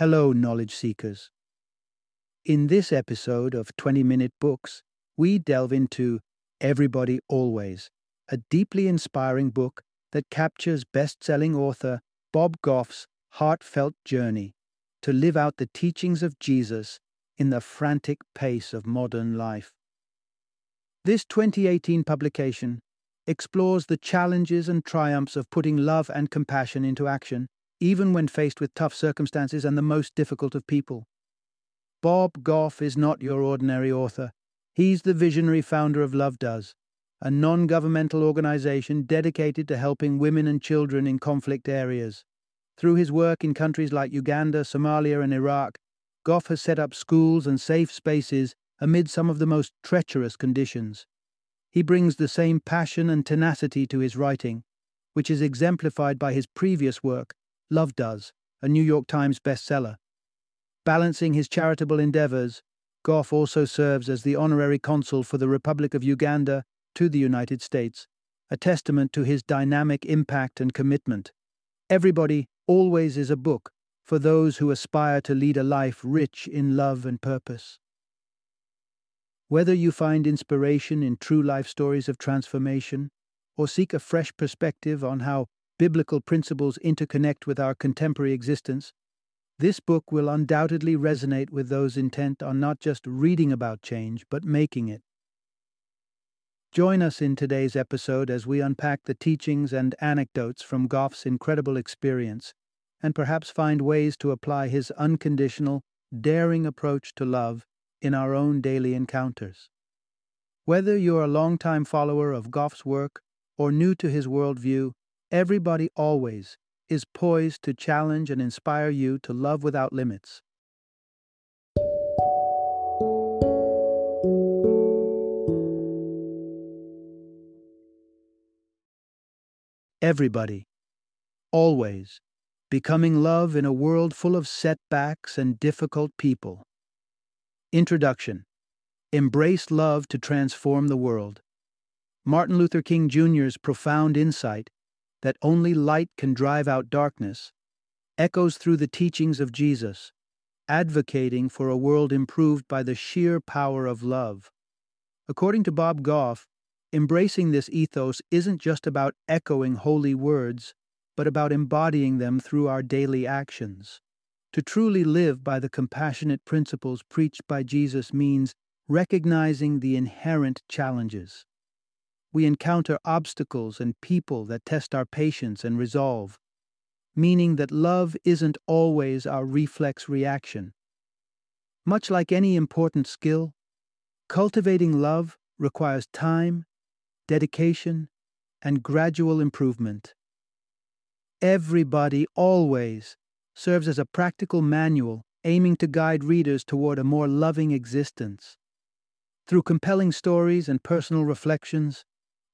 Hello, knowledge seekers. In this episode of 20 Minute Books, we delve into Everybody Always, a deeply inspiring book that captures best selling author Bob Goff's heartfelt journey to live out the teachings of Jesus in the frantic pace of modern life. This 2018 publication explores the challenges and triumphs of putting love and compassion into action, even when faced with tough circumstances and the most difficult of people. Bob Goff is not your ordinary author. He's the visionary founder of Love Does, a non governmental organization dedicated to helping women and children in conflict areas. Through his work in countries like Uganda, Somalia, and Iraq, Goff has set up schools and safe spaces amid some of the most treacherous conditions. He brings the same passion and tenacity to his writing, which is exemplified by his previous work, Love Does, a New York Times bestseller. Balancing his charitable endeavors, Goff also serves as the honorary consul for the Republic of Uganda to the United States, a testament to his dynamic impact and commitment. Everybody always is a book for those who aspire to lead a life rich in love and purpose. Whether you find inspiration in true life stories of transformation, or seek a fresh perspective on how biblical principles interconnect with our contemporary existence, this book will undoubtedly resonate with those intent on not just reading about change, but making it. Join us in today's episode as we unpack the teachings and anecdotes from Goff's incredible experience, and perhaps find ways to apply his unconditional, daring approach to love in our own daily encounters. Whether you're a longtime follower of Goff's work or new to his worldview, everybody always is poised to challenge and inspire you to love without limits. Everybody, always, becoming love in a world full of setbacks and difficult people. Introduction Embrace love to transform the world. Martin Luther King Jr.'s profound insight that only light can drive out darkness echoes through the teachings of Jesus, advocating for a world improved by the sheer power of love. According to Bob Goff, embracing this ethos isn't just about echoing holy words, but about embodying them through our daily actions. To truly live by the compassionate principles preached by Jesus means recognizing the inherent challenges. We encounter obstacles and people that test our patience and resolve, meaning that love isn't always our reflex reaction. Much like any important skill, cultivating love requires time, dedication, and gradual improvement. Everybody always serves as a practical manual aiming to guide readers toward a more loving existence. Through compelling stories and personal reflections,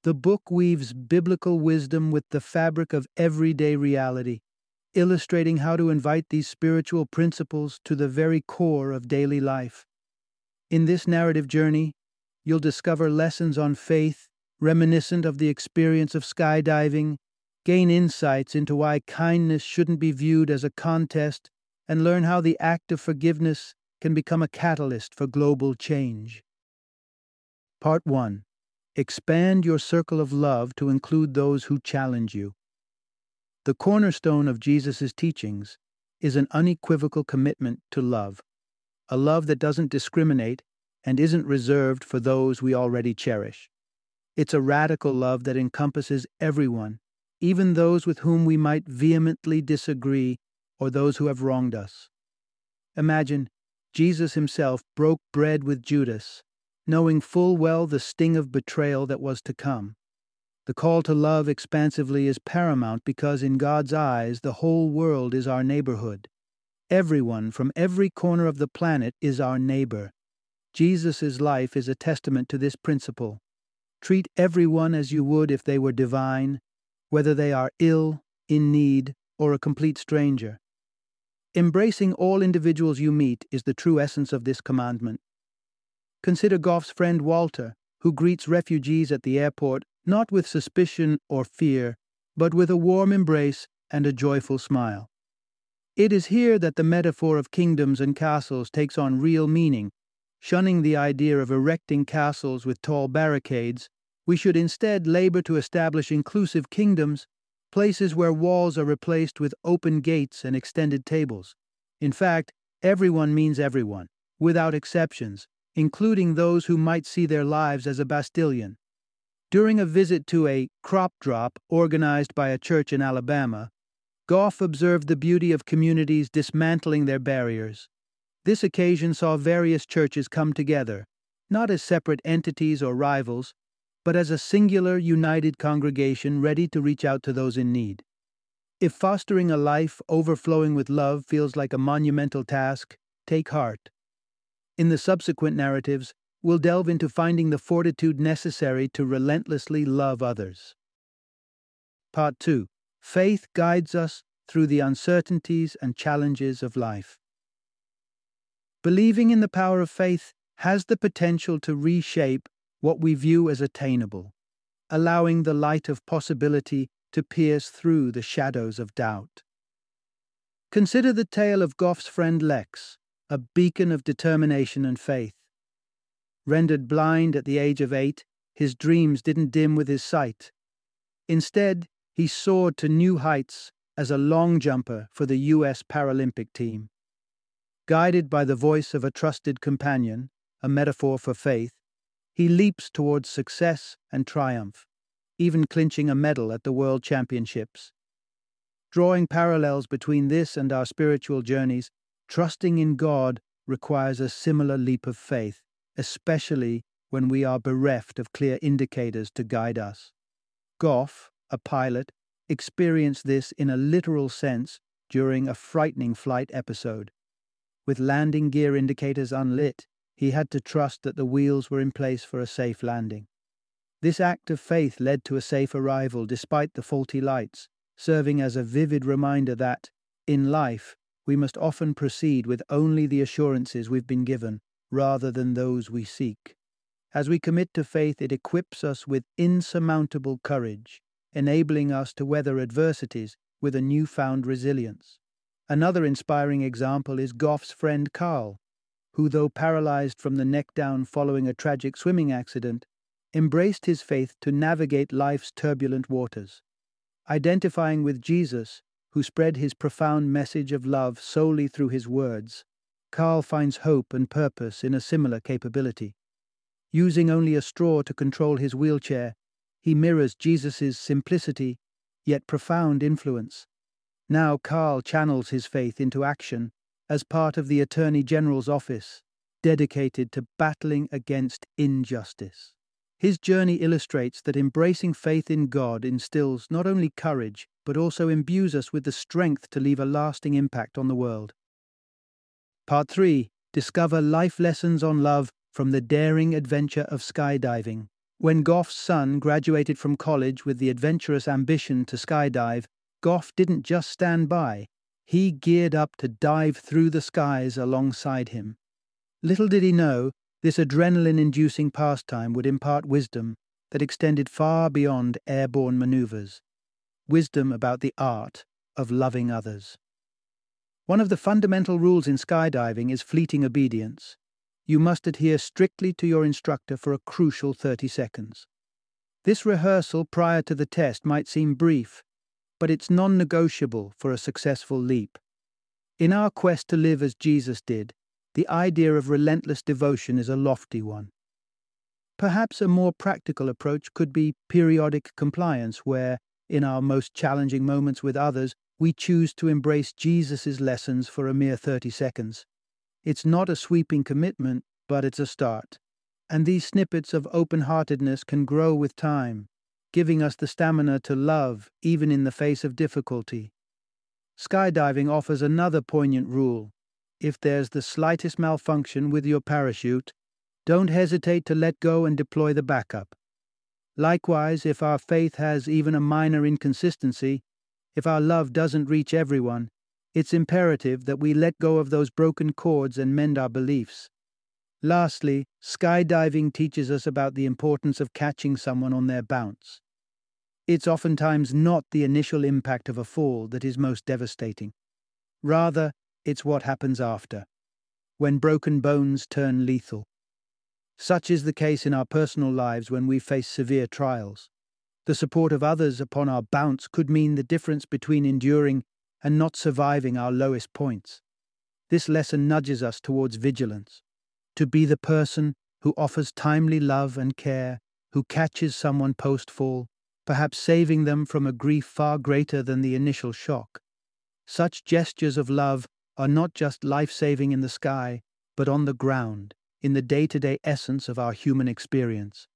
the book weaves biblical wisdom with the fabric of everyday reality, illustrating how to invite these spiritual principles to the very core of daily life. In this narrative journey, you'll discover lessons on faith reminiscent of the experience of skydiving gain insights into why kindness shouldn't be viewed as a contest, and learn how the act of forgiveness can become a catalyst for global change. Part 1 Expand your circle of love to include those who challenge you. The cornerstone of Jesus' teachings is an unequivocal commitment to love, a love that doesn't discriminate and isn't reserved for those we already cherish. It's a radical love that encompasses everyone even those with whom we might vehemently disagree or those who have wronged us. Imagine Jesus himself broke bread with Judas, knowing full well the sting of betrayal that was to come. The call to love expansively is paramount because, in God's eyes, the whole world is our neighborhood. Everyone from every corner of the planet is our neighbor. Jesus' life is a testament to this principle. Treat everyone as you would if they were divine, whether they are ill, in need, or a complete stranger. Embracing all individuals you meet is the true essence of this commandment. Consider Goff's friend Walter, who greets refugees at the airport not with suspicion or fear, but with a warm embrace and a joyful smile. It is here that the metaphor of kingdoms and castles takes on real meaning. Shunning the idea of erecting castles with tall barricades, we should instead labor to establish inclusive kingdoms, places where walls are replaced with open gates and extended tables. In fact, everyone means everyone, without exceptions, including those who might see their lives as a bastillion. During a visit to a crop drop organized by a church in Alabama, Goff observed the beauty of communities dismantling their barriers. This occasion saw various churches come together, not as separate entities or rivals, but as a singular, united congregation ready to reach out to those in need. If fostering a life overflowing with love feels like a monumental task, take heart. In the subsequent narratives, we'll delve into finding the fortitude necessary to relentlessly love others. Part 2 Faith guides us through the uncertainties and challenges of life. Believing in the power of faith has the potential to reshape what we view as attainable, allowing the light of possibility to pierce through the shadows of doubt. Consider the tale of Goff's friend Lex, a beacon of determination and faith. Rendered blind at the age of eight, his dreams didn't dim with his sight. Instead, he soared to new heights as a long jumper for the U.S. Paralympic team. Guided by the voice of a trusted companion, a metaphor for faith, he leaps towards success and triumph, even clinching a medal at the World Championships. Drawing parallels between this and our spiritual journeys, trusting in God requires a similar leap of faith, especially when we are bereft of clear indicators to guide us. Goff, a pilot, experienced this in a literal sense during a frightening flight episode. With landing gear indicators unlit, he had to trust that the wheels were in place for a safe landing. This act of faith led to a safe arrival despite the faulty lights, serving as a vivid reminder that, in life, we must often proceed with only the assurances we've been given, rather than those we seek. As we commit to faith, it equips us with insurmountable courage, enabling us to weather adversities with a newfound resilience. Another inspiring example is Goff's friend Carl, who, though paralyzed from the neck down following a tragic swimming accident, embraced his faith to navigate life's turbulent waters. Identifying with Jesus, who spread his profound message of love solely through his words, Carl finds hope and purpose in a similar capability. Using only a straw to control his wheelchair, he mirrors Jesus' simplicity, yet profound influence. Now Carl channels his faith into action as part of the Attorney General's office, dedicated to battling against injustice. His journey illustrates that embracing faith in God instills not only courage, but also imbues us with the strength to leave a lasting impact on the world. Part 3 Discover life lessons on love from the daring adventure of skydiving. When Goff's son graduated from college with the adventurous ambition to skydive, Goff didn't just stand by, he geared up to dive through the skies alongside him. Little did he know, this adrenaline inducing pastime would impart wisdom that extended far beyond airborne maneuvers wisdom about the art of loving others. One of the fundamental rules in skydiving is fleeting obedience you must adhere strictly to your instructor for a crucial 30 seconds. This rehearsal prior to the test might seem brief, but it's non negotiable for a successful leap. In our quest to live as Jesus did, the idea of relentless devotion is a lofty one. Perhaps a more practical approach could be periodic compliance, where, in our most challenging moments with others, we choose to embrace Jesus' lessons for a mere 30 seconds. It's not a sweeping commitment, but it's a start. And these snippets of open heartedness can grow with time, giving us the stamina to love even in the face of difficulty. Skydiving offers another poignant rule. If there's the slightest malfunction with your parachute, don't hesitate to let go and deploy the backup. Likewise, if our faith has even a minor inconsistency, if our love doesn't reach everyone, it's imperative that we let go of those broken cords and mend our beliefs. Lastly, skydiving teaches us about the importance of catching someone on their bounce. It's oftentimes not the initial impact of a fall that is most devastating. Rather, it's what happens after, when broken bones turn lethal. Such is the case in our personal lives when we face severe trials. The support of others upon our bounce could mean the difference between enduring and not surviving our lowest points. This lesson nudges us towards vigilance, to be the person who offers timely love and care, who catches someone post fall, perhaps saving them from a grief far greater than the initial shock. Such gestures of love are not just life saving in the sky, but on the ground, in the day to day essence of our human experience.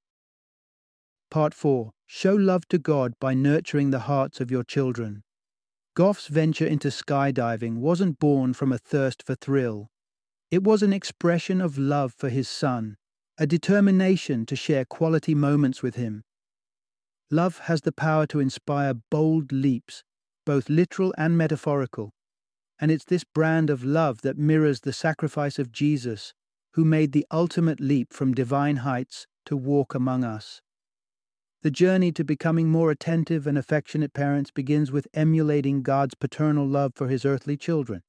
Part 4 Show love to God by nurturing the hearts of your children. Goff's venture into skydiving wasn't born from a thirst for thrill. It was an expression of love for his son, a determination to share quality moments with him. Love has the power to inspire bold leaps, both literal and metaphorical, and it's this brand of love that mirrors the sacrifice of Jesus, who made the ultimate leap from divine heights to walk among us. The journey to becoming more attentive and affectionate parents begins with emulating God's paternal love for his earthly children.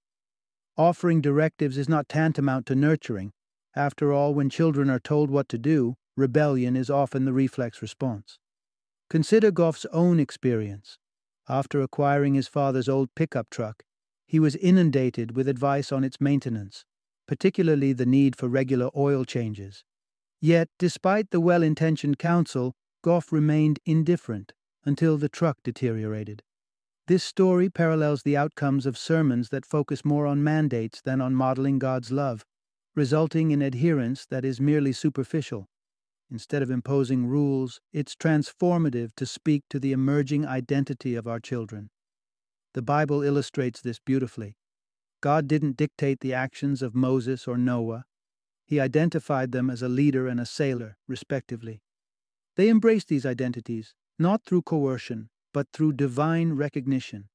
Offering directives is not tantamount to nurturing. After all, when children are told what to do, rebellion is often the reflex response. Consider Goff's own experience. After acquiring his father's old pickup truck, he was inundated with advice on its maintenance, particularly the need for regular oil changes. Yet, despite the well intentioned counsel, Goff remained indifferent until the truck deteriorated. This story parallels the outcomes of sermons that focus more on mandates than on modeling God's love, resulting in adherence that is merely superficial. Instead of imposing rules, it's transformative to speak to the emerging identity of our children. The Bible illustrates this beautifully. God didn't dictate the actions of Moses or Noah, He identified them as a leader and a sailor, respectively. They embraced these identities, not through coercion, but through divine recognition.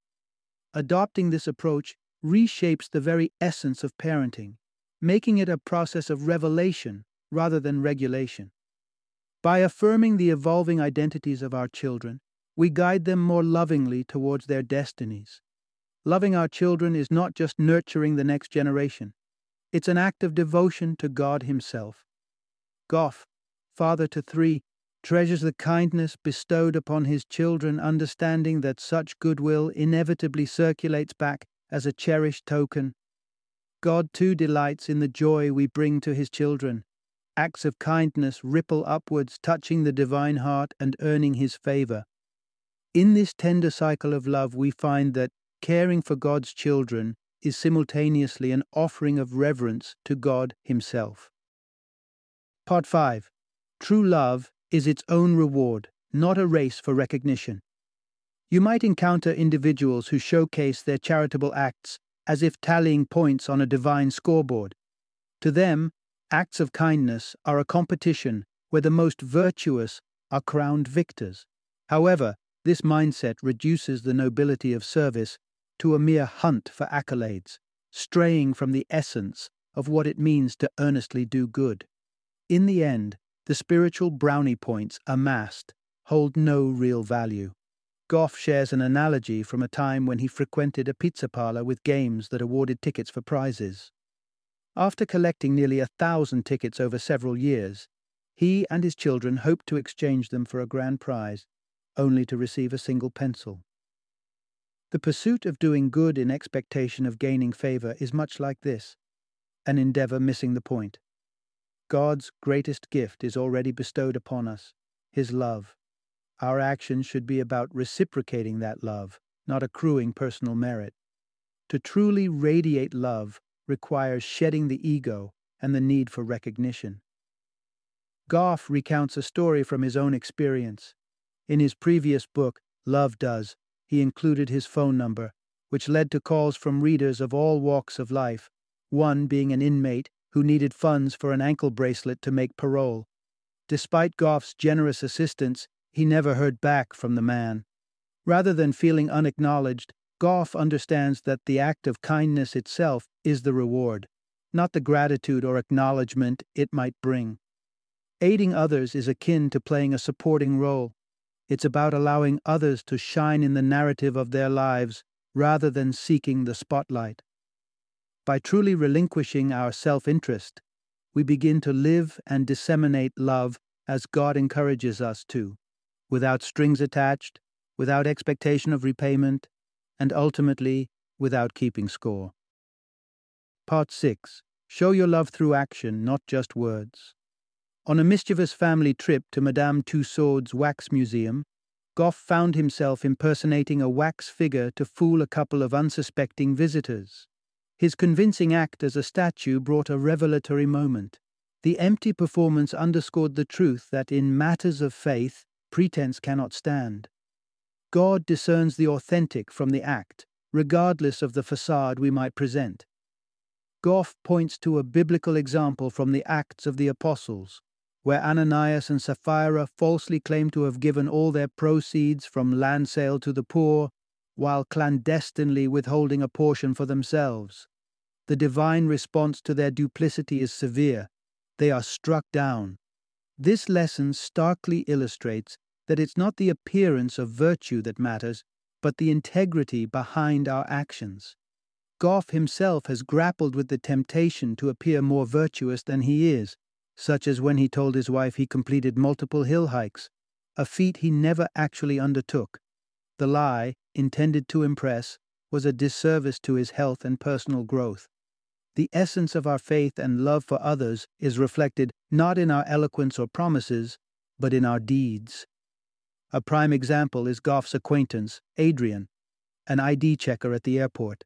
Adopting this approach reshapes the very essence of parenting, making it a process of revelation rather than regulation. By affirming the evolving identities of our children, we guide them more lovingly towards their destinies. Loving our children is not just nurturing the next generation, it's an act of devotion to God Himself. Goff, father to three, treasures the kindness bestowed upon his children, understanding that such goodwill inevitably circulates back as a cherished token. God too delights in the joy we bring to his children. Acts of kindness ripple upwards, touching the divine heart and earning his favor. In this tender cycle of love, we find that caring for God's children is simultaneously an offering of reverence to God Himself. Part 5 True love is its own reward, not a race for recognition. You might encounter individuals who showcase their charitable acts as if tallying points on a divine scoreboard. To them, acts of kindness are a competition where the most virtuous are crowned victors. However, this mindset reduces the nobility of service to a mere hunt for accolades, straying from the essence of what it means to earnestly do good. In the end, the spiritual brownie points amassed hold no real value. Goff shares an analogy from a time when he frequented a pizza parlor with games that awarded tickets for prizes. After collecting nearly a thousand tickets over several years, he and his children hoped to exchange them for a grand prize, only to receive a single pencil. The pursuit of doing good in expectation of gaining favor is much like this an endeavor missing the point. God's greatest gift is already bestowed upon us His love. Our actions should be about reciprocating that love, not accruing personal merit. To truly radiate love requires shedding the ego and the need for recognition. Goff recounts a story from his own experience. In his previous book, Love Does, he included his phone number, which led to calls from readers of all walks of life, one being an inmate who needed funds for an ankle bracelet to make parole. Despite Goff's generous assistance, he never heard back from the man. Rather than feeling unacknowledged, Goff understands that the act of kindness itself is the reward, not the gratitude or acknowledgement it might bring. Aiding others is akin to playing a supporting role. It's about allowing others to shine in the narrative of their lives rather than seeking the spotlight. By truly relinquishing our self interest, we begin to live and disseminate love as God encourages us to, without strings attached, without expectation of repayment, and ultimately without keeping score. Part 6 Show your love through action, not just words. On a mischievous family trip to Madame Tussaud's wax museum, Goff found himself impersonating a wax figure to fool a couple of unsuspecting visitors. His convincing act as a statue brought a revelatory moment. The empty performance underscored the truth that in matters of faith, pretense cannot stand. God discerns the authentic from the act, regardless of the facade we might present. Goff points to a biblical example from the Acts of the Apostles, where Ananias and Sapphira falsely claim to have given all their proceeds from land sale to the poor, while clandestinely withholding a portion for themselves. The divine response to their duplicity is severe. They are struck down. This lesson starkly illustrates that it's not the appearance of virtue that matters, but the integrity behind our actions. Goff himself has grappled with the temptation to appear more virtuous than he is, such as when he told his wife he completed multiple hill hikes, a feat he never actually undertook. The lie, intended to impress, was a disservice to his health and personal growth. The essence of our faith and love for others is reflected not in our eloquence or promises, but in our deeds. A prime example is Goff's acquaintance, Adrian, an ID checker at the airport.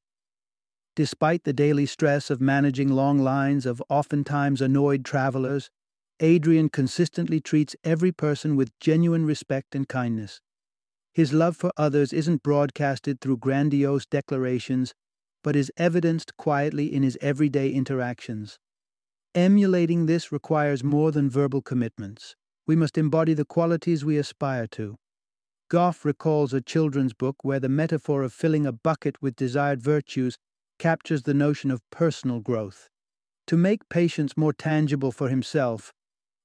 Despite the daily stress of managing long lines of oftentimes annoyed travelers, Adrian consistently treats every person with genuine respect and kindness. His love for others isn't broadcasted through grandiose declarations, but is evidenced quietly in his everyday interactions. Emulating this requires more than verbal commitments. We must embody the qualities we aspire to. Goff recalls a children's book where the metaphor of filling a bucket with desired virtues captures the notion of personal growth. To make patience more tangible for himself,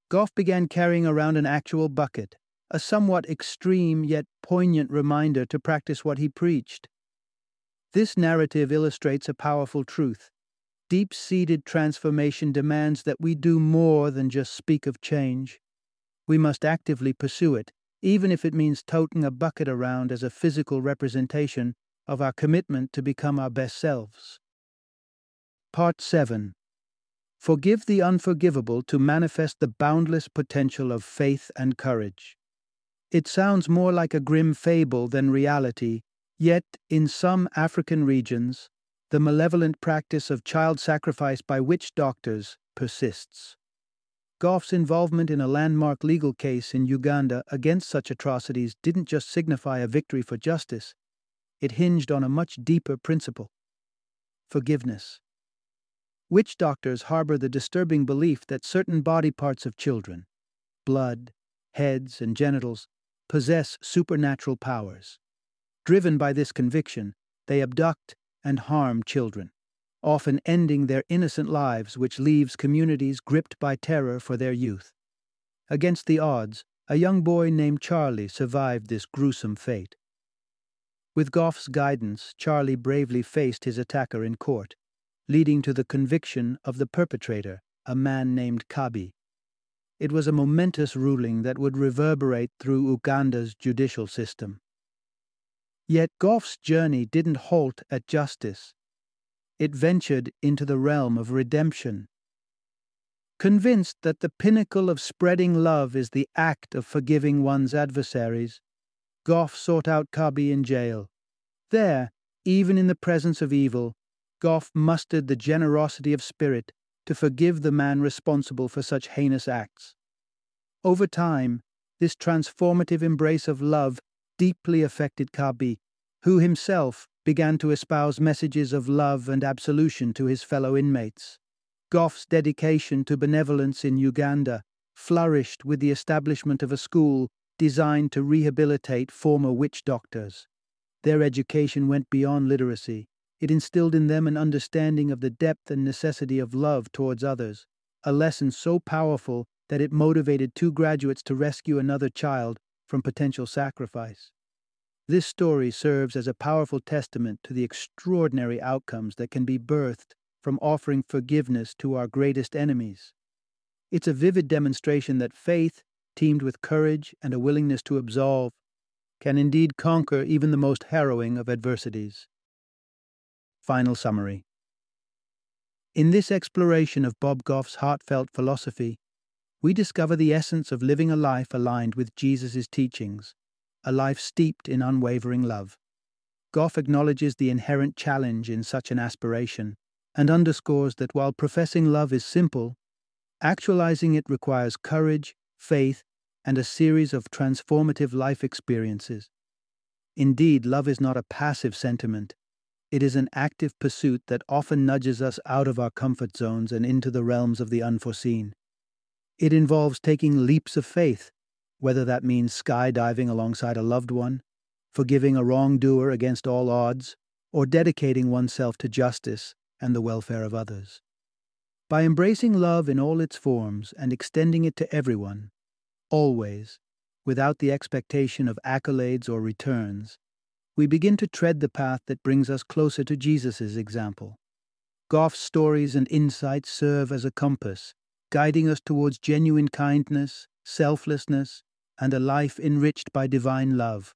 Goff began carrying around an actual bucket, a somewhat extreme yet poignant reminder to practice what he preached. This narrative illustrates a powerful truth. Deep seated transformation demands that we do more than just speak of change. We must actively pursue it, even if it means toting a bucket around as a physical representation of our commitment to become our best selves. Part 7 Forgive the unforgivable to manifest the boundless potential of faith and courage. It sounds more like a grim fable than reality, yet, in some African regions, the malevolent practice of child sacrifice by witch doctors persists. Goff's involvement in a landmark legal case in Uganda against such atrocities didn't just signify a victory for justice, it hinged on a much deeper principle forgiveness. Witch doctors harbor the disturbing belief that certain body parts of children, blood, heads, and genitals, possess supernatural powers. Driven by this conviction, they abduct and harm children, often ending their innocent lives, which leaves communities gripped by terror for their youth. Against the odds, a young boy named Charlie survived this gruesome fate. With Goff's guidance, Charlie bravely faced his attacker in court, leading to the conviction of the perpetrator, a man named Kabi. It was a momentous ruling that would reverberate through Uganda's judicial system. Yet Goff's journey didn't halt at justice. It ventured into the realm of redemption. Convinced that the pinnacle of spreading love is the act of forgiving one's adversaries, Goff sought out Kabi in jail. There, even in the presence of evil, Goff mustered the generosity of spirit to forgive the man responsible for such heinous acts. Over time, this transformative embrace of love deeply affected Kabi, who himself began to espouse messages of love and absolution to his fellow inmates. Goff's dedication to benevolence in Uganda flourished with the establishment of a school designed to rehabilitate former witch doctors. Their education went beyond literacy. It instilled in them an understanding of the depth and necessity of love towards others, a lesson so powerful that it motivated two graduates to rescue another child from potential sacrifice. This story serves as a powerful testament to the extraordinary outcomes that can be birthed from offering forgiveness to our greatest enemies. It's a vivid demonstration that faith, teamed with courage and a willingness to absolve, can indeed conquer even the most harrowing of adversities. Final summary In this exploration of Bob Goff's heartfelt philosophy, we discover the essence of living a life aligned with Jesus' teachings, a life steeped in unwavering love. Goff acknowledges the inherent challenge in such an aspiration and underscores that while professing love is simple, actualizing it requires courage, faith, and a series of transformative life experiences. Indeed, love is not a passive sentiment. It is an active pursuit that often nudges us out of our comfort zones and into the realms of the unforeseen. It involves taking leaps of faith, whether that means skydiving alongside a loved one, forgiving a wrongdoer against all odds, or dedicating oneself to justice and the welfare of others. By embracing love in all its forms and extending it to everyone, always, without the expectation of accolades or returns, we begin to tread the path that brings us closer to Jesus' example. Goff's stories and insights serve as a compass, guiding us towards genuine kindness, selflessness, and a life enriched by divine love.